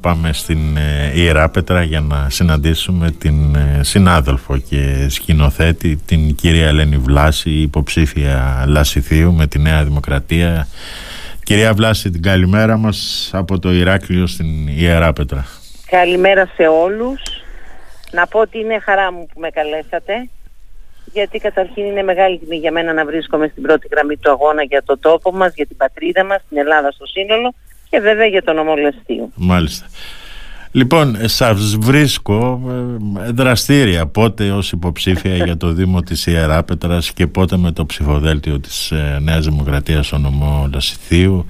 Πάμε στην ε, Ιερά Πέτρα για να συναντήσουμε την ε, συνάδελφο και σκηνοθέτη την κυρία Ελένη Βλάση, υποψήφια Λασιθίου με τη Νέα Δημοκρατία. Κυρία Βλάση, την καλημέρα μας από το Ηράκλειο στην Ιερά Πέτρα. Καλημέρα σε όλους. Να πω ότι είναι χαρά μου που με καλέσατε γιατί καταρχήν είναι μεγάλη τιμή για μένα να βρίσκομαι στην πρώτη γραμμή του αγώνα για το τόπο μας, για την πατρίδα μας, την Ελλάδα στο σύνολο και βέβαια για τον ομολεστίο. Μάλιστα. Λοιπόν, σας βρίσκω ε, δραστήρια πότε ως υποψήφια για το Δήμο της Ιεράπετρας και πότε με το ψηφοδέλτιο της ε, Νέας Δημοκρατίας στο νομό Λασιθίου.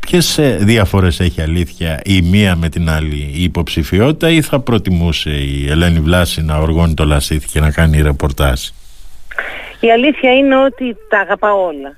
Ποιες ε, διαφορές έχει αλήθεια η μία με την άλλη η υποψηφιότητα ή θα προτιμούσε η Ελένη Βλάση να οργώνει το Λασίθι και να κάνει ρεπορτάζ; Η αλήθεια είναι ότι τα αγαπάω όλα.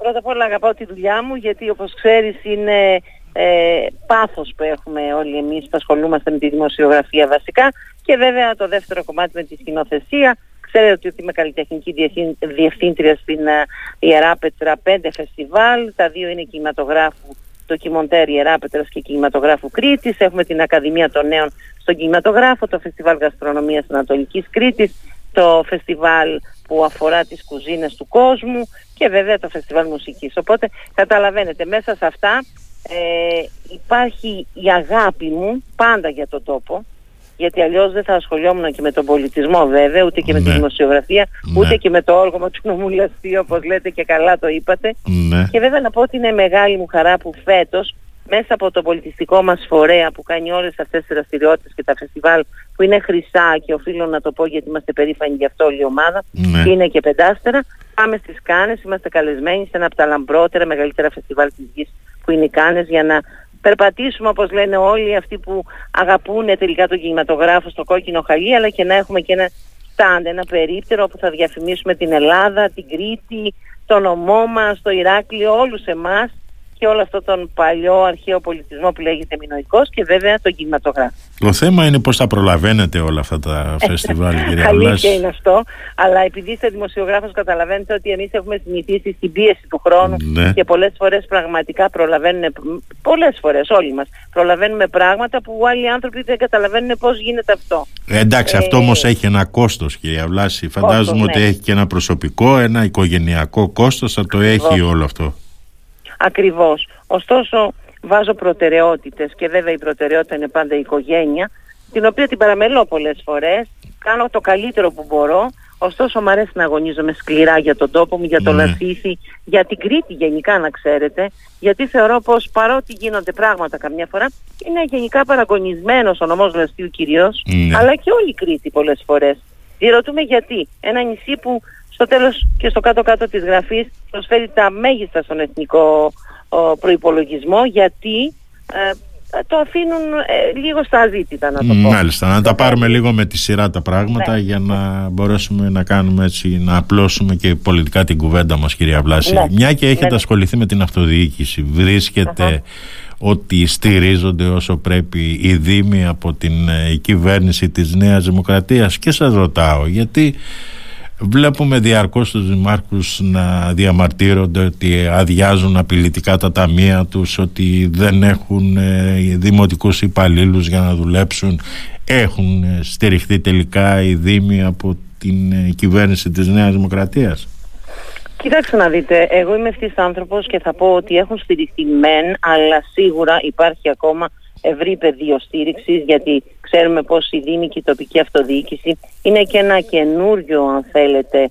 Ναι. Πρώτα απ' όλα αγαπάω τη δουλειά μου γιατί όπως ξέρεις είναι ε, πάθος που έχουμε όλοι εμείς που ασχολούμαστε με τη δημοσιογραφία βασικά και βέβαια το δεύτερο κομμάτι με τη σκηνοθεσία. Ξέρετε ότι είμαι καλλιτεχνική διευθύντρια στην uh, Ιερά Πέτρα 5 φεστιβάλ. Τα δύο είναι κινηματογράφου το Κιμοντέρ Ιεράπετρας και κινηματογράφου Κρήτης. Έχουμε την Ακαδημία των Νέων στον κινηματογράφο, το Φεστιβάλ Γαστρονομίας Ανατολικής Κρήτης, το φεστιβάλ που αφορά τις κουζίνες του κόσμου και βέβαια το φεστιβάλ μουσικής. Οπότε καταλαβαίνετε μέσα σε αυτά ε, υπάρχει η αγάπη μου πάντα για τον τόπο γιατί αλλιώς δεν θα ασχολιόμουν και με τον πολιτισμό βέβαια, ούτε και με τη ναι. δημοσιογραφία, ναι. ούτε και με το όργωμα του νομού όπως λέτε και καλά το είπατε. Ναι. Και βέβαια να πω ότι είναι μεγάλη μου χαρά που φέτος μέσα από το πολιτιστικό μας φορέα που κάνει όλες αυτές τις δραστηριότητες και τα φεστιβάλ που είναι χρυσά και οφείλω να το πω γιατί είμαστε περήφανοι γι' αυτό όλη η ομάδα ναι. και είναι και πεντάστερα πάμε στις Κάνες, είμαστε καλεσμένοι σε ένα από τα λαμπρότερα μεγαλύτερα φεστιβάλ της γης που είναι οι Κάνες για να περπατήσουμε όπως λένε όλοι αυτοί που αγαπούν τελικά τον κινηματογράφο στο κόκκινο χαλί αλλά και να έχουμε και ένα στάντ, ένα περίπτερο όπου θα διαφημίσουμε την Ελλάδα, την Κρήτη, τον ομό μας, το Ηράκλειο, όλους εμάς και όλο αυτό τον παλιό αρχαίο πολιτισμό που λέγεται μινοϊκός και βέβαια τον κινηματογράφο. Το θέμα είναι πώς θα προλαβαίνετε όλα αυτά τα φεστιβάλ, κυρία Αλήθεια είναι αυτό, αλλά επειδή είστε δημοσιογράφος καταλαβαίνετε ότι εμείς έχουμε συνηθίσει στην πίεση του χρόνου ναι. και πολλές φορές πραγματικά προλαβαίνουν, πολλές φορές όλοι μας, προλαβαίνουμε πράγματα που άλλοι άνθρωποι δεν καταλαβαίνουν πώς γίνεται αυτό. Ε, εντάξει, αυτό ε, όμως έχει ένα κόστος, κυρία Βλάση. Φαντάζομαι ότι ναι. έχει και ένα προσωπικό, ένα οικογενειακό κόστος, θα το έχει όλο αυτό. Ακριβώς. Ωστόσο βάζω προτεραιότητες και βέβαια η προτεραιότητα είναι πάντα η οικογένεια, την οποία την παραμελώ πολλές φορές, κάνω το καλύτερο που μπορώ, ωστόσο μου αρέσει να αγωνίζομαι σκληρά για τον τόπο μου, για το ναι. Λασίθι, για την Κρήτη γενικά να ξέρετε, γιατί θεωρώ πως παρότι γίνονται πράγματα καμιά φορά, είναι γενικά παραγωνισμένος ο νομός Λαστίου κυρίως, ναι. αλλά και όλη η Κρήτη πολλές φορές. Διερωτούμε γιατί. Ένα νησί που στο τέλος και στο κάτω-κάτω της γραφής προσφέρει τα μέγιστα στον εθνικό προϋπολογισμό γιατί ε, το αφήνουν ε, λίγο στα αζήτητα να το πω. Μάλιστα, να τα πάρουμε λίγο με τη σειρά τα πράγματα ναι. για να μπορέσουμε να κάνουμε έτσι, να απλώσουμε και πολιτικά την κουβέντα μας κυρία Βλάση. Ναι. Μια και έχετε ναι. ασχοληθεί με την αυτοδιοίκηση, βρίσκεται ότι στηρίζονται όσο πρέπει οι Δήμοι από την ε, κυβέρνηση της Νέας Δημοκρατίας; Και σας ρωτάω γιατί Βλέπουμε διαρκώς τους δημάρχους να διαμαρτύρονται ότι αδειάζουν απειλητικά τα ταμεία τους, ότι δεν έχουν ε, δημοτικούς υπαλλήλους για να δουλέψουν. Έχουν ε, στηριχθεί τελικά οι Δήμοι από την ε, κυβέρνηση της Νέας Δημοκρατίας. Κοιτάξτε να δείτε, εγώ είμαι ευθύς άνθρωπος και θα πω ότι έχουν στηριχθεί μεν, αλλά σίγουρα υπάρχει ακόμα ευρύ πεδίο στήριξης, γιατί ξέρουμε πως η Δήμη και η τοπική αυτοδιοίκηση είναι και ένα καινούριο, αν θέλετε,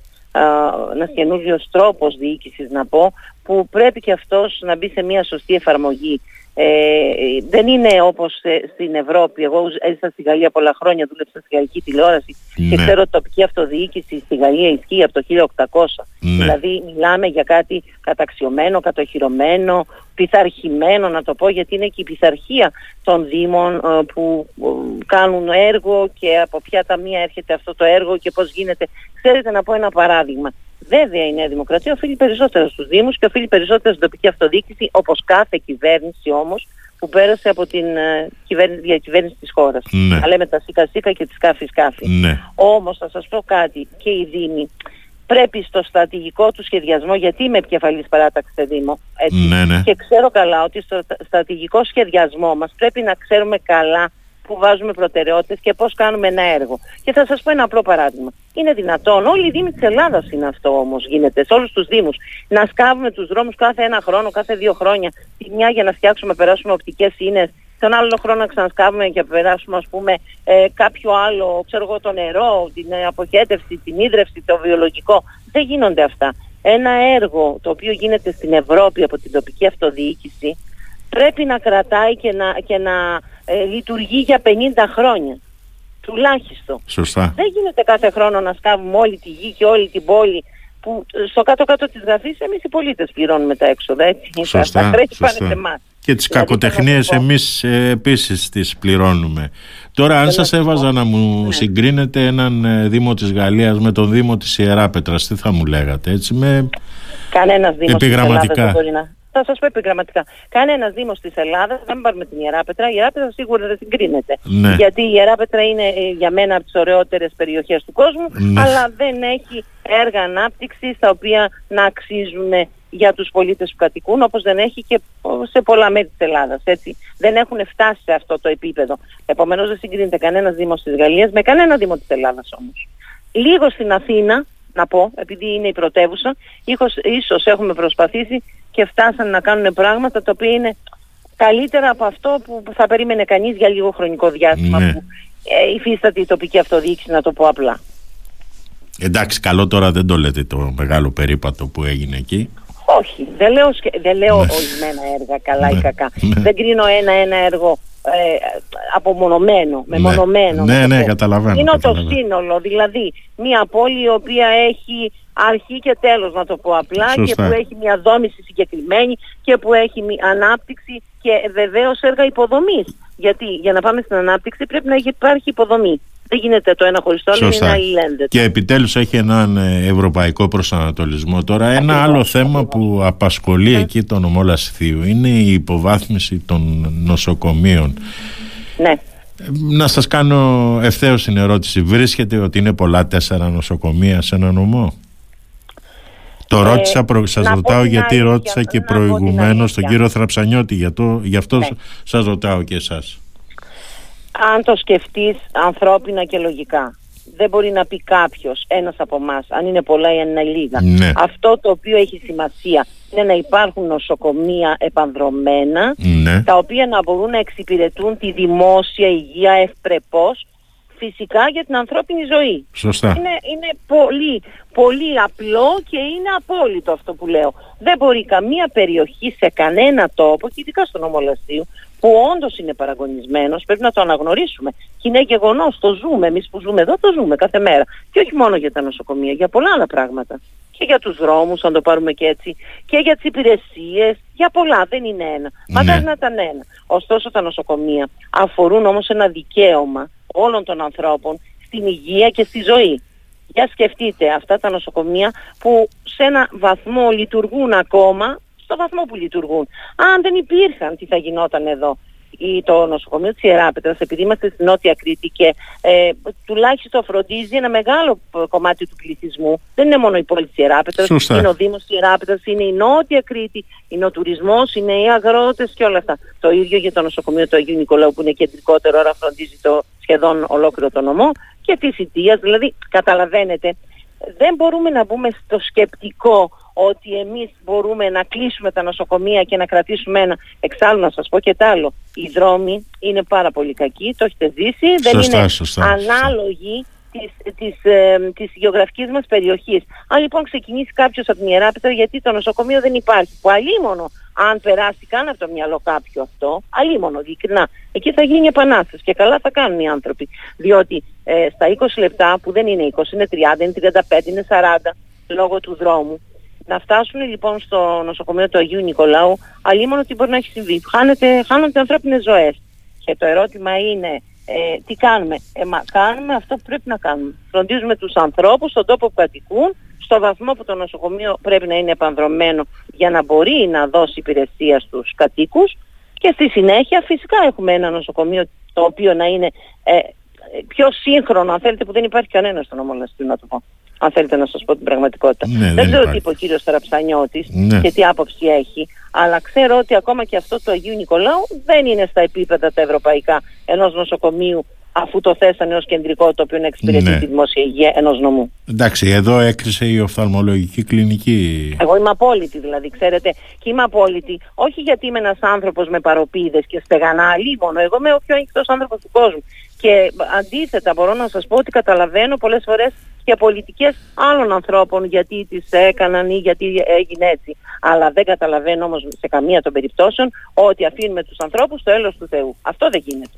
ένας καινούριος τρόπος διοίκησης να πω, που πρέπει και αυτός να μπει σε μια σωστή εφαρμογή. Ε, δεν είναι όπως στην Ευρώπη. Εγώ έζησα στη Γαλλία πολλά χρόνια, δούλεψα στη γαλλική τηλεόραση και Ναι. ξέρω ότι τοπική αυτοδιοίκηση στη Γαλλία ισχύει από το 1800. Ναι. Δηλαδή μιλάμε για κάτι καταξιωμένο, κατοχυρωμένο, πειθαρχημένο να το πω γιατί είναι και η πειθαρχία των Δήμων ε, που ε, κάνουν έργο και από ποια ταμεία έρχεται αυτό το έργο και πώς γίνεται. Ξέρετε να πω ένα παράδειγμα. Βέβαια η Νέα Δημοκρατία οφείλει περισσότερο στους Δήμους και οφείλει περισσότερο στην τοπική αυτοδιοίκηση όπως κάθε κυβέρνηση όμως που πέρασε από την ε, κυβέρνηση, διακυβέρνηση της χώρας. Ναι. Τα λέμε τα σίκα σίκα και τη σκάφη σκάφη. Ναι. Όμως θα σας πω κάτι και οι Δήμοι πρέπει στο στρατηγικό του σχεδιασμό, γιατί είμαι επικεφαλής παράταξης σε Δήμο, έτσι, Ναι, ναι. και ξέρω καλά ότι στο στρατηγικό σχεδιασμό μας πρέπει να ξέρουμε καλά που βάζουμε προτεραιότητες και πώς κάνουμε ένα έργο. Και θα σας πω ένα απλό παράδειγμα. Είναι δυνατόν, όλοι οι Δήμοι της Ελλάδας είναι αυτό όμως, γίνεται σε όλους τους Δήμους, να σκάβουμε τους δρόμους κάθε ένα χρόνο, κάθε δύο χρόνια, τη μια για να φτιάξουμε, περάσουμε οπτικές ίνες, τον άλλο χρόνο να ξανασκάβουμε και περάσουμε ας πούμε ε, κάποιο άλλο, ξέρω εγώ το νερό, την ε, αποχέτευση, την ίδρυυση, το βιολογικό. Δεν γίνονται αυτά. Ένα έργο το οποίο γίνεται στην Ευρώπη από την τοπική αυτοδιοίκηση πρέπει να κρατάει και να, και να ε, λειτουργεί για 50 χρόνια. Τουλάχιστον. Σωστά. Δεν γίνεται κάθε χρόνο να σκάβουμε όλη τη γη και όλη την πόλη που ε, στο κάτω-κάτω της γραφής εμείς οι πολίτες πληρώνουμε τα έξοδα, έτσι. Σωστά, τα χρέη πάνε σωστά. σε εμάς. Και τις Δηλαδή, κακοτεχνίες θέλω να πω- εμείς ε, επίσης τις πληρώνουμε. Τώρα αν Θέλω σας να σου πω. έβαζα να μου Ναι. συγκρίνετε έναν ε, Δήμο της Γαλλίας με τον Δήμο της Ιεράπετρας, τι θα μου λέγατε έτσι με... Κανένας Δήμος της Επιγραμματικά. Ελλάδας δεν μπορεί να... Θα σας πω επιγραμματικά. Κανένας Δήμος της Ελλάδας, δεν πάρουμε την Ιεράπετρα, η Ιεράπετρα σίγουρα δεν συγκρίνεται. Ναι. Γιατί η Ιεράπετρα είναι ε, για μένα από τις ωραιότερες περιοχές του κόσμου, Ναι. αλλά δεν έχει έργα ανάπτυξης τα οποία να αξίζουν για τους πολίτες που κατοικούν, όπως δεν έχει και σε πολλά μέρη της Ελλάδας. Έτσι. Δεν έχουν φτάσει σε αυτό το επίπεδο. Επομένως δεν συγκρίνεται κανένας Δήμος της Γαλλίας με κανένα Δήμο της Ελλάδας όμως. Λίγο στην Αθήνα, να πω, επειδή είναι η πρωτεύουσα, ίσως, ίσως έχουμε προσπαθήσει και φτάσαν να κάνουν πράγματα τα οποία είναι καλύτερα από αυτό που θα περίμενε κανείς για λίγο χρονικό διάστημα Ναι. που ε, υφίσταται η τοπική αυτοδιοίκηση, να το πω απλά. Εντάξει καλό τώρα δεν το λέτε το μεγάλο περίπατο που έγινε εκεί. Όχι, δεν λέω, σκε- δεν λέω Ναι. ορισμένα έργα καλά Ναι. ή κακά. Ναι. Δεν κρίνω ένα-ένα έργο ε, απομονωμένο, μεμονωμένο. Ναι, να το ναι, πω. καταλαβαίνω, Είναι το καταλαβαίνω. σύνολο, δηλαδή μια πόλη η οποία έχει αρχή και τέλος να το πω απλά Σωστά. και που έχει μια δόμηση συγκεκριμένη και που έχει μια ανάπτυξη και βεβαίως έργα υποδομής. Γιατί για να πάμε στην ανάπτυξη πρέπει να υπάρχει υποδομή. Δεν γίνεται το ένα χωρίς το άλλο, είναι Σωστά. αλληλένδετο. Και επιτέλους έχει έναν ε, ευρωπαϊκό προσανατολισμό. Τώρα ένα Ακριβώς, άλλο θέμα ακριβώς. που απασχολεί εκεί τον νομό Λασιθίου είναι η υποβάθμιση των νοσοκομείων. Ναι. Ε, Να σας κάνω ευθέως την ερώτηση. Βρίσκεται ότι είναι πολλά τέσσερα νοσοκομεία σε ένα νομό. Το Ε, ρώτησα, προ... σας να πω ρωτάω την γιατί αλήθεια, ρώτησα και να πω την προηγουμένως τον αλήθεια. κύριο Θραψανιώτη. Για το... Γι' αυτό Ναι. σας ρωτάω και εσάς. Αν το σκεφτείς ανθρώπινα και λογικά. Δεν μπορεί να πει κάποιος, ένας από εμάς, αν είναι πολλά ή αν είναι λίγα. Ναι. Αυτό το οποίο έχει σημασία είναι να υπάρχουν νοσοκομεία επανδρομένα, Ναι. τα οποία να μπορούν να εξυπηρετούν τη δημόσια υγεία ευπρεπώς, φυσικά για την ανθρώπινη ζωή. Σωστά. Είναι, είναι πολύ, πολύ απλό και είναι απόλυτο αυτό που λέω. Δεν μπορεί καμία περιοχή σε κανένα τόπο, και ειδικά στον Ομολαστείο, που όντως είναι παραγωνισμένος, πρέπει να το αναγνωρίσουμε. Και είναι γεγονός, το ζούμε. Εμείς που ζούμε εδώ το ζούμε κάθε μέρα. Και όχι μόνο για τα νοσοκομεία, για πολλά άλλα πράγματα. Και για τους δρόμους, αν το πάρουμε και έτσι, και για τις υπηρεσίες, για πολλά, δεν είναι ένα. Μακάρι Ναι. να ήταν ένα. Ωστόσο τα νοσοκομεία αφορούν όμως ένα δικαίωμα όλων των ανθρώπων στην υγεία και στη ζωή. Για σκεφτείτε αυτά τα νοσοκομεία που σε ένα βαθμό λειτουργούν ακόμα, στο βαθμό που λειτουργούν. Αν δεν υπήρχαν, τι θα γινόταν εδώ; Ή το νοσοκομείο της Ιεράπετρας, επειδή είμαστε στη Νότια Κρήτη και ε, τουλάχιστον φροντίζει ένα μεγάλο ε, κομμάτι του πληθυσμού. Δεν είναι μόνο η πόλη της Ιεράπετρας, Σωστά. είναι ο Δήμος της Ιεράπετρας, είναι η Νότια Κρήτη, είναι ο τουρισμός, είναι οι αγρότες και όλα αυτά. Το ίδιο για το νοσοκομείο του Αγίου Νικολάου που είναι κεντρικότερο, ώρα φροντίζει το σχεδόν ολόκληρο το νομό και της Ιτίας, δηλαδή καταλαβαίνετε δεν μπορούμε να μπούμε στο σκεπτικό ότι εμείς μπορούμε να κλείσουμε τα νοσοκομεία και να κρατήσουμε ένα. Εξάλλου να σας πω και τ' άλλο. Οι δρόμοι είναι πάρα πολύ κακοί, το έχετε ζήσει. δεν Σωστά, είναι σωστά, σωστά. ανάλογοι της, της, ε, της γεωγραφικής μας περιοχής. Αν λοιπόν ξεκινήσει κάποιος από την Ιεράπετρα γιατί το νοσοκομείο δεν υπάρχει, που αλίμονο αν περάσει καν από το μυαλό κάποιου αυτό, αλίμονο, ειλικρινά, εκεί θα γίνει επανάσταση και καλά θα κάνουν οι άνθρωποι. Διότι ε, στα 20 λεπτά που δεν είναι 20, είναι 30, είναι 35, είναι 40 λόγω του δρόμου, να φτάσουν λοιπόν στο νοσοκομείο του Αγίου Νικολάου, αλίμονο τι μπορεί να έχει συμβεί. Χάνεται, χάνονται ανθρώπινες ζωές. Και το ερώτημα είναι ε, τι κάνουμε. Ε, μα κάνουμε αυτό που πρέπει να κάνουμε. Φροντίζουμε τους ανθρώπους στον τόπο που κατοικούν, στο βαθμό που το νοσοκομείο πρέπει να είναι επανδρομένο για να μπορεί να δώσει υπηρεσία στους κατοίκους και στη συνέχεια φυσικά έχουμε ένα νοσοκομείο το οποίο να είναι ε, πιο σύγχρονο αν θέλετε που δεν υπάρχει κανένας στον ομολαστή να το πω. Αν θέλετε να σας πω την πραγματικότητα. Ναι, δεν, ξέρω τι είπε ο κύριος Ταραψανιώτης ναι. και τι άποψη έχει, αλλά ξέρω ότι ακόμα και αυτό του Αγίου Νικολάου δεν είναι στα επίπεδα τα ευρωπαϊκά ενός νοσοκομείου αφού το θέσανε ως κεντρικό το οποίο να εξυπηρετεί Ναι. τη δημόσια υγεία ενός νομού. Εντάξει, εδώ έκρισε η οφθαλμολογική κλινική. Εγώ είμαι απόλυτη δηλαδή, ξέρετε. Και είμαι απόλυτη όχι γιατί είμαι ένας άνθρωπος με παροπίδες και στεγανά μόνο. Εγώ είμαι ο πιο ανοιχτός άνθρωπος του κόσμου. Και αντίθετα μπορώ να σας πω ότι καταλαβαίνω πολλές φορές και πολιτικές άλλων ανθρώπων γιατί τις έκαναν ή γιατί έγινε έτσι. Αλλά δεν καταλαβαίνω όμως σε καμία των περιπτώσεων ότι αφήνουμε τους ανθρώπους στο έλος του Θεού. Αυτό δεν γίνεται.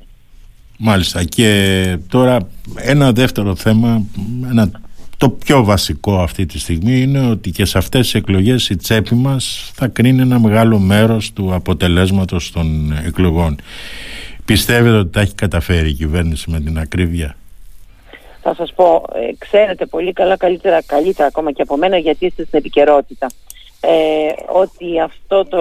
Μάλιστα. Και τώρα ένα δεύτερο θέμα, ένα, το πιο βασικό αυτή τη στιγμή είναι ότι και σε αυτές τις εκλογές η τσέπη μας θα κρίνει ένα μεγάλο μέρος του αποτελέσματος των εκλογών. Πιστεύετε ότι τα έχει καταφέρει η κυβέρνηση με την ακρίβεια; θα σας πω, ε, ξέρετε πολύ καλά, καλύτερα, καλύτερα ακόμα και από μένα γιατί είστε στην επικαιρότητα. Ε, ότι αυτό το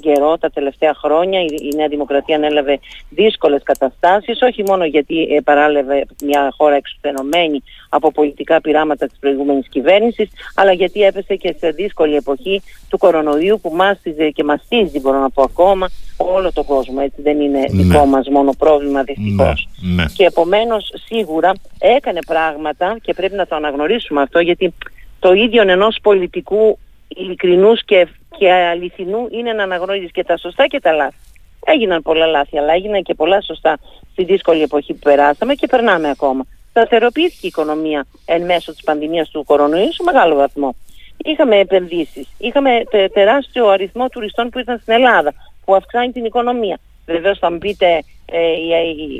καιρό, τα τελευταία χρόνια, η, η Νέα Δημοκρατία ανέλαβε δύσκολες καταστάσεις, όχι μόνο γιατί ε, παράλευε μια χώρα εξουθενωμένη από πολιτικά πειράματα της προηγούμενης κυβέρνησης, αλλά γιατί έπεσε και σε δύσκολη εποχή του κορονοϊού που μάστιζε και μαστίζει, μπορώ να πω ακόμα, όλο τον κόσμο. Έτσι δεν είναι Ναι. δικό μας μόνο πρόβλημα δυστυχώς. Ναι, ναι. Και επομένως σίγουρα έκανε πράγματα και πρέπει να το αναγνωρίσουμε αυτό γιατί το ίδιο ενός πολιτικού ειλικρινούς και, και αληθινού είναι να αναγνωρίζεις και τα σωστά και τα λάθη. Έγιναν πολλά λάθη, αλλά έγιναν και πολλά σωστά στη δύσκολη εποχή που περάσαμε και περνάμε ακόμα. Σταθεροποιήθηκε η οικονομία εν μέσω της πανδημίας του κορονοϊού σε μεγάλο βαθμό. Είχαμε επενδύσεις, είχαμε τε- τεράστιο αριθμό τουριστών που ήρθαν στην Ελλάδα, που αυξάνει την οικονομία. Βεβαίως θα μου πείτε ε, η,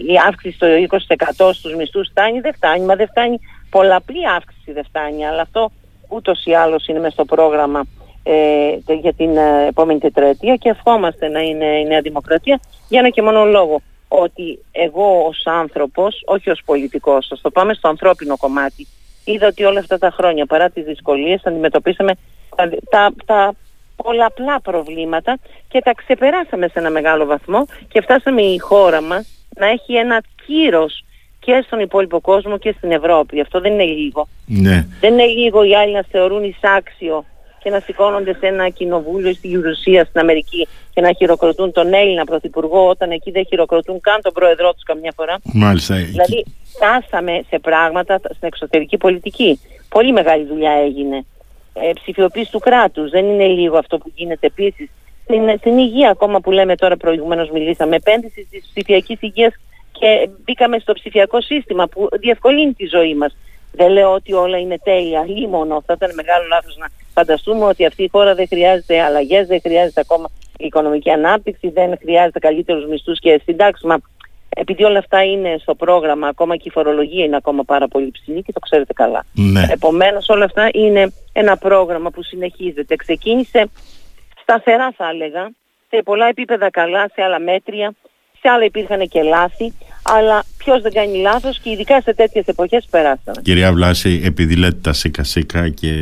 η, η αύξηση στο 20% στους μισθούς φτάνει, δεν φτάνει, μα δεν φτάνει, πολλαπλή αύξηση δεν φτάνει, αλλά αυτό ούτως ή άλλως είναι μέσα στο πρόγραμμα ε, τε- για την ε, επόμενη τετραετία και ευχόμαστε να είναι η Νέα Δημοκρατία για ένα και μόνο λόγο ότι εγώ ως άνθρωπος, όχι ως πολιτικός, ας το πάμε στο ανθρώπινο κομμάτι, είδα ότι όλα αυτά τα χρόνια παρά τις δυσκολίες αντιμετωπίσαμε τα, τα, τα πολλαπλά προβλήματα και τα ξεπεράσαμε σε ένα μεγάλο βαθμό και φτάσαμε η χώρα μας να έχει ένα κύρος και στον υπόλοιπο κόσμο και στην Ευρώπη. Αυτό δεν είναι λίγο. ναι. Δεν είναι λίγο οι άλλοι να θεωρούν εισάξιο και να σηκώνονται σε ένα κοινοβούλιο στη Γερουσία στην Αμερική και να χειροκροτούν τον Έλληνα Πρωθυπουργό όταν εκεί δεν χειροκροτούν καν τον Πρόεδρό τους καμιά φορά. Μάλιστα. Δηλαδή φτάσαμε σε πράγματα στην εξωτερική πολιτική. Πολύ μεγάλη δουλειά έγινε. Ε, ψηφιοποίηση του κράτους. Δεν είναι λίγο αυτό που γίνεται επίσης. Στην, στην υγεία ακόμα που λέμε τώρα προηγουμένως μιλήσαμε. Επένδυση της ψηφιακής υγείας και μπήκαμε στο ψηφιακό σύστημα που διευκολύνει τη ζωή μας. Δεν λέω ότι όλα είναι τέλεια, λίμωνο. Θα ήταν μεγάλο λάθος να φανταστούμε ότι αυτή η χώρα δεν χρειάζεται αλλαγές, δεν χρειάζεται ακόμα οικονομική ανάπτυξη, δεν χρειάζεται καλύτερους μισθούς και συντάξεις. Μα επειδή όλα αυτά είναι στο πρόγραμμα, ακόμα και η φορολογία είναι ακόμα πάρα πολύ ψηλή και το ξέρετε καλά. Ναι. Επομένως όλα αυτά είναι ένα πρόγραμμα που συνεχίζεται. Ξεκίνησε σταθερά θα έλεγα, σε πολλά επίπεδα καλά, σε άλλα μέτρια, σε άλλα υπήρχαν και λάθη, αλλά ποιος δεν κάνει λάθος και ειδικά σε τέτοιες εποχές περάσαμε. Κυρία Βλάση, επειδή λέτε τα σίκα σίκα και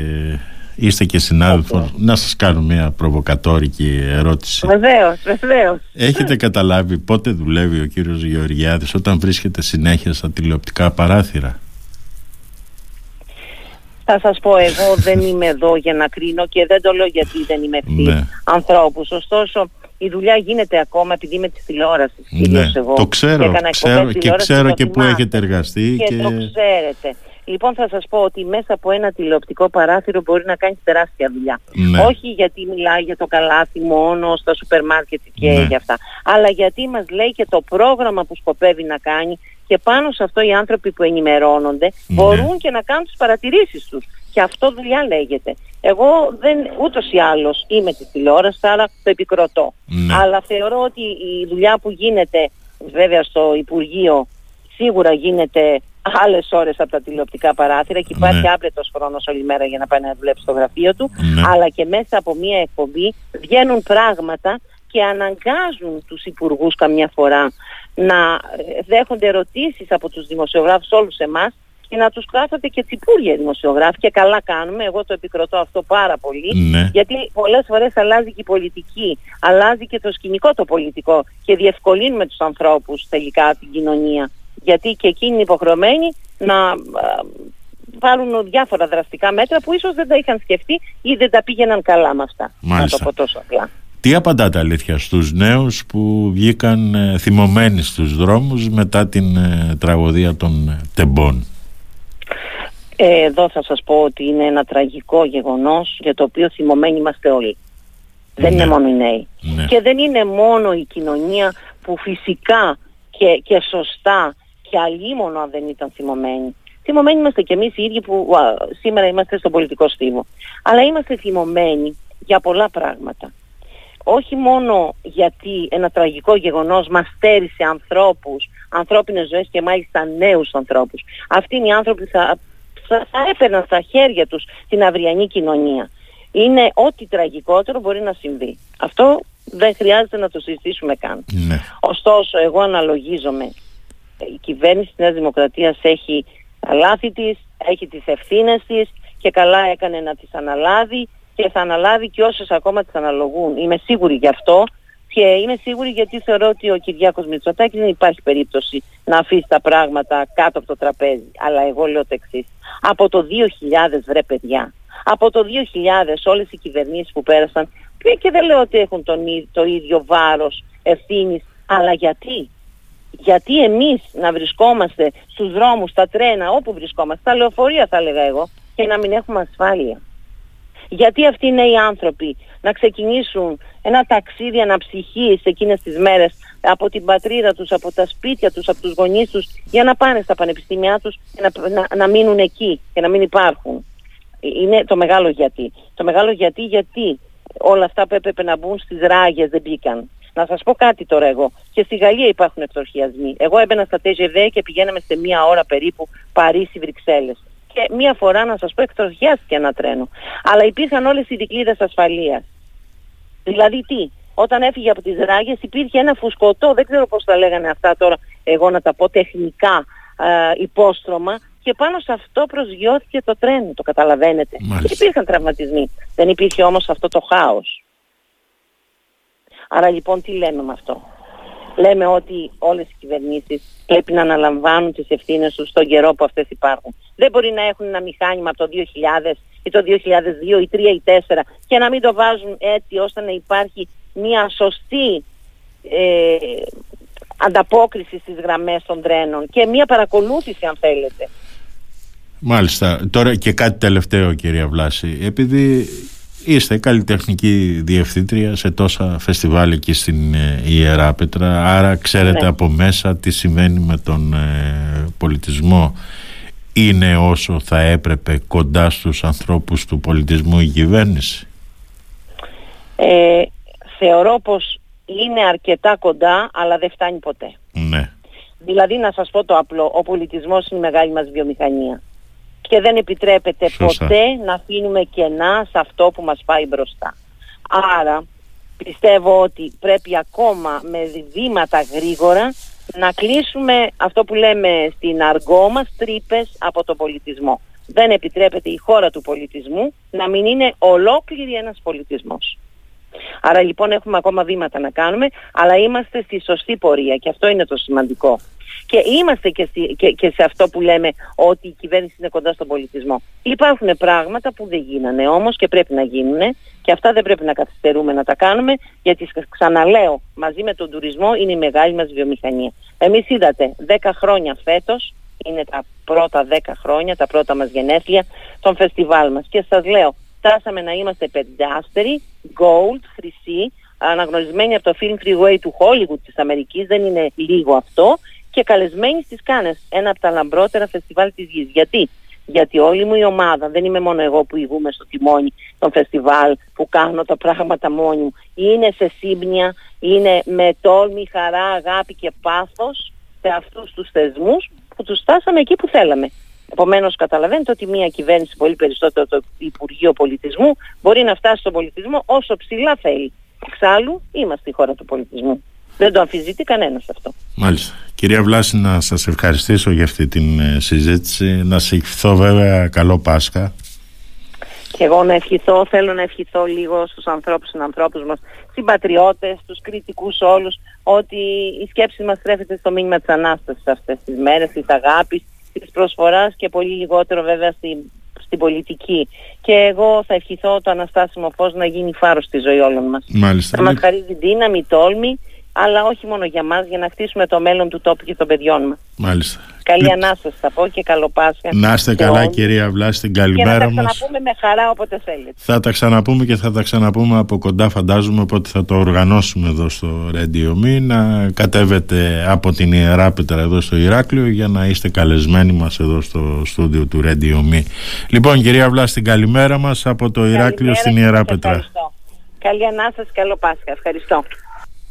είστε και συνάδελφος, να σας κάνω μια προβοκατόρικη ερώτηση. Βεβαίως, βεβαίως. Έχετε καταλάβει πότε δουλεύει ο κύριος Γεωργιάδης όταν βρίσκεται συνέχεια στα τηλεοπτικά παράθυρα; Θα σας πω, εγώ δεν είμαι εδώ για να κρίνω και δεν το λέω γιατί δεν είμαι ευθύ Ναι. ανθρώπους. Ωστόσο, η δουλειά γίνεται ακόμα επειδή είμαι της τηλεόρασης. Ναι, κυρίως εγώ. το ξέρω, Και έκανα ξέρω εκπομπές και τηλεόρασης, ξέρω το και που θυμάστε. έχετε εργαστεί Και, και... το ξέρετε. Λοιπόν, θα σας πω ότι μέσα από ένα τηλεοπτικό παράθυρο μπορεί να κάνεις τεράστια δουλειά. Ναι. Όχι γιατί μιλάει για το καλάθι μόνο στα σούπερ μάρκετ και Ναι. για αυτά. Αλλά γιατί μας λέει και το πρόγραμμα που σκοπεύει να κάνει και πάνω σε αυτό οι άνθρωποι που ενημερώνονται Ναι. μπορούν και να κάνουν τις παρατηρήσεις τους. Και αυτό δουλειά λέγεται. Εγώ δεν, ούτως ή άλλως είμαι της τηλεόρασης, άρα το επικροτώ. Ναι. Αλλά θεωρώ ότι η δουλειά που γίνεται βέβαια στο Υπουργείο σίγουρα γίνεται άλλες ώρες από τα τηλεοπτικά παράθυρα και υπάρχει Ναι. άπλετος χρόνος όλη μέρα για να πάει να δουλέψει στο γραφείο του Ναι. αλλά και μέσα από μία εκπομπή βγαίνουν πράγματα και αναγκάζουν τους υπουργούς καμιά φορά να ε, δέχονται ερωτήσεις από τους δημοσιογράφους όλους εμάς και να τους κάθονται και τσιπούρια οι δημοσιογράφοι και καλά κάνουμε, εγώ το επικροτώ αυτό πάρα πολύ Ναι. γιατί πολλές φορές αλλάζει και η πολιτική, αλλάζει και το σκηνικό το πολιτικό και διευκολύνουμε τους ανθρώπους τελικά την κοινωνία. Γιατί και εκείνοι είναι υποχρεωμένοι να α, πάρουν διάφορα δραστικά μέτρα που ίσως δεν τα είχαν σκεφτεί ή δεν τα πήγαιναν καλά με αυτά. Μάλιστα. Να το πω τόσο απλά. Τι απαντάτε αλήθεια στους νέους που βγήκαν ε, θυμωμένοι στους δρόμους μετά την ε, τραγωδία των ε, τεμπών; Ε, εδώ θα σας πω ότι είναι ένα τραγικό γεγονός για το οποίο θυμωμένοι είμαστε όλοι. Δεν είναι Ναι. μόνο οι νέοι. Ναι. Και δεν είναι μόνο η κοινωνία που φυσικά και, και σωστά και αλίμονο αν δεν ήταν θυμωμένοι. Θυμωμένοι είμαστε και εμείς οι ίδιοι που α, σήμερα είμαστε στον πολιτικό στίβο. Αλλά είμαστε θυμωμένοι για πολλά πράγματα. Όχι μόνο γιατί ένα τραγικό γεγονός μας στέρισε ανθρώπους, ανθρώπινες ζωές και μάλιστα νέους ανθρώπους. Αυτοί είναι οι άνθρωποι που θα, θα, θα έπαιρναν στα χέρια τους την αυριανή κοινωνία. Είναι ό,τι τραγικότερο μπορεί να συμβεί. Αυτό δεν χρειάζεται να το συζητήσουμε καν. Ναι. Ωστόσο, εγώ αναλογίζομαι. Η κυβέρνηση της Νέας Δημοκρατίας έχει τα λάθη της, έχει τις ευθύνες της και καλά έκανε να τις αναλάβει και θα αναλάβει και όσες ακόμα τις αναλογούν. Είμαι σίγουρη γι' αυτό και είμαι σίγουρη γιατί θεωρώ ότι ο Κυριάκος Μητσοτάκης δεν υπάρχει περίπτωση να αφήσει τα πράγματα κάτω από το τραπέζι. Αλλά εγώ λέω το εξής. Από το 2000 βρε παιδιά, από το 2000 όλες οι κυβερνήσεις που πέρασαν και δεν λέω ότι έχουν τον, ί- το ίδιο βάρος ευθύνης, αλλά γιατί; Γιατί εμείς να βρισκόμαστε στους δρόμους, στα τρένα, όπου βρισκόμαστε, στα λεωφορεία θα έλεγα εγώ, και να μην έχουμε ασφάλεια. Γιατί αυτοί οι νέοι άνθρωποι να ξεκινήσουν ένα ταξίδι αναψυχής εκείνες τις μέρες από την πατρίδα τους, από τα σπίτια τους, από τους γονείς τους για να πάνε στα πανεπιστήμια τους και να, να, να μείνουν εκεί και να μην υπάρχουν. Είναι το μεγάλο γιατί. Το μεγάλο γιατί γιατί όλα αυτά που έπρεπε να μπουν στις ράγες δεν μπήκαν. Να σας πω κάτι τώρα εγώ. Και στη Γαλλία υπάρχουν εκτροχιασμοί. Εγώ έμπαινα στα TGV και πηγαίναμε σε μία ώρα περίπου Παρίσι-Βρυξέλλες. Και μία φορά να σας πω εκτροχιάστηκε ένα τρένο. Αλλά υπήρχαν όλες οι δικλείδες ασφαλείας. Δηλαδή τι, όταν έφυγε από τις ράγες υπήρχε ένα φουσκωτό, δεν ξέρω πώς τα λέγανε αυτά τώρα, εγώ να τα πω τεχνικά ε, υπόστρωμα και πάνω σε αυτό προσγειώθηκε το τρένο, το καταλαβαίνετε. Μάλιστα. Και υπήρχαν τραυματισμοί. Δεν υπήρχε όμως αυτό το χάος. Άρα λοιπόν τι λέμε με αυτό; Λέμε ότι όλες οι κυβερνήσεις πρέπει να αναλαμβάνουν τις ευθύνες τους στον καιρό που αυτές υπάρχουν. Δεν μπορεί να έχουν ένα μηχάνημα από το 2000 ή το 2002 ή 3 ή 4 και να μην το βάζουν έτσι ώστε να υπάρχει μια σωστή ε, ανταπόκριση στις γραμμές των τρένων και μια παρακολούθηση αν θέλετε. Μάλιστα. Τώρα και κάτι τελευταίο κυρία Βλάση. Επειδή είστε καλλιτεχνική διευθύντρια σε τόσα φεστιβάλ εκεί στην ε, Ιερά Πέτρα άρα ξέρετε Ναι. από μέσα τι συμβαίνει με τον ε, πολιτισμό είναι όσο θα έπρεπε κοντά στους ανθρώπους του πολιτισμού η κυβέρνηση Ε, θεωρώ πως είναι αρκετά κοντά αλλά δεν φτάνει ποτέ. ναι Δηλαδή να σας πω το απλό, ο πολιτισμός είναι η μεγάλη μας βιομηχανία. Και δεν επιτρέπεται Σωστά. ποτέ να αφήνουμε κενά σε αυτό που μας πάει μπροστά. Άρα πιστεύω ότι πρέπει ακόμα με βήματα γρήγορα να κλείσουμε αυτό που λέμε στην αργό μας τρύπες από τον πολιτισμό. Δεν επιτρέπεται η χώρα του πολιτισμού να μην είναι ολόκληρη ένας πολιτισμός. Άρα λοιπόν έχουμε ακόμα βήματα να κάνουμε, αλλά είμαστε στη σωστή πορεία και αυτό είναι το σημαντικό. Και είμαστε και, στη- και, και σε αυτό που λέμε ότι η κυβέρνηση είναι κοντά στον πολιτισμό. Υπάρχουν πράγματα που δεν γίνανε όμως και πρέπει να γίνουν και αυτά δεν πρέπει να καθυστερούμε να τα κάνουμε γιατί σ- ξαναλέω μαζί με τον τουρισμό είναι η μεγάλη μας βιομηχανία. Εμείς είδατε 10 χρόνια φέτος είναι τα πρώτα 10 χρόνια, τα πρώτα μας γενέθλια των φεστιβάλ μας και σας λέω φτάσαμε να είμαστε πεντάστεροι, gold, χρυσή, αναγνωρισμένοι από το Film Freeway του Hollywood της Αμερικής, δεν είναι λίγο αυτό, και καλεσμένοι στις Κάνες, ένα από τα λαμπρότερα φεστιβάλ της γης. Γιατί; Γιατί όλη μου η ομάδα, δεν είμαι μόνο εγώ που ηγούμε στο τιμόνι των φεστιβάλ, που κάνω τα πράγματα μόνη μου, είναι σε σύμπνοια, είναι με τόλμη, χαρά, αγάπη και πάθος σε αυτούς τους θεσμούς που τους φτάσαμε εκεί που θέλαμε. Επομένως, καταλαβαίνετε ότι μια κυβέρνηση, πολύ περισσότερο το Υπουργείο Πολιτισμού, μπορεί να φτάσει στον πολιτισμό όσο ψηλά θέλει. Εξάλλου, είμαστε η χώρα του πολιτισμού. Δεν το αμφισβητεί κανένας αυτό. Μάλιστα. Κυρία Βλάση, να σας ευχαριστήσω για αυτή την ε, συζήτηση. Να σε ευχηθώ βέβαια καλό Πάσχα. Και εγώ να ευχηθώ, θέλω να ευχηθώ λίγο στους ανθρώπους, στους ανθρώπους μας, συμπατριώτες, στους κριτικούς όλους, ότι η σκέψη μας στρέφεται στο μήνυμα της Ανάστασης αυτές τις μέρες, της αγάπης της προσφοράς και πολύ λιγότερο βέβαια στην, στην πολιτική. Και εγώ θα ευχηθώ το αναστάσιμο φως να γίνει φάρος στη ζωή όλων μας. Μάλιστα. Θα μας χαρίζει δύναμη, τόλμη, αλλά όχι μόνο για μας, για να χτίσουμε το μέλλον του τόπου και των παιδιών μας. Μάλιστα. Καλή Λε... Ανάσταση θα πω και καλό Πάσχα. Να είστε καλά όλους. κυρία Βλάση, την καλημέρα μας. Και να τα ξαναπούμε με χαρά όποτε θέλετε. Θα τα ξαναπούμε και θα τα ξαναπούμε από κοντά φαντάζομαι, οπότε θα το οργανώσουμε εδώ στο Radio Me, να κατέβετε από την Ιερά Πέτρα εδώ στο Ηράκλειο για να είστε καλεσμένοι μας εδώ στο στούντιο του Radio Me. Λοιπόν κυρία Βλάση, την καλημέρα μας από το Ηράκλειο στην Ιερά Πέτρα. Καλή Ανάσταση, καλό Πάσχα. Ευχαριστώ.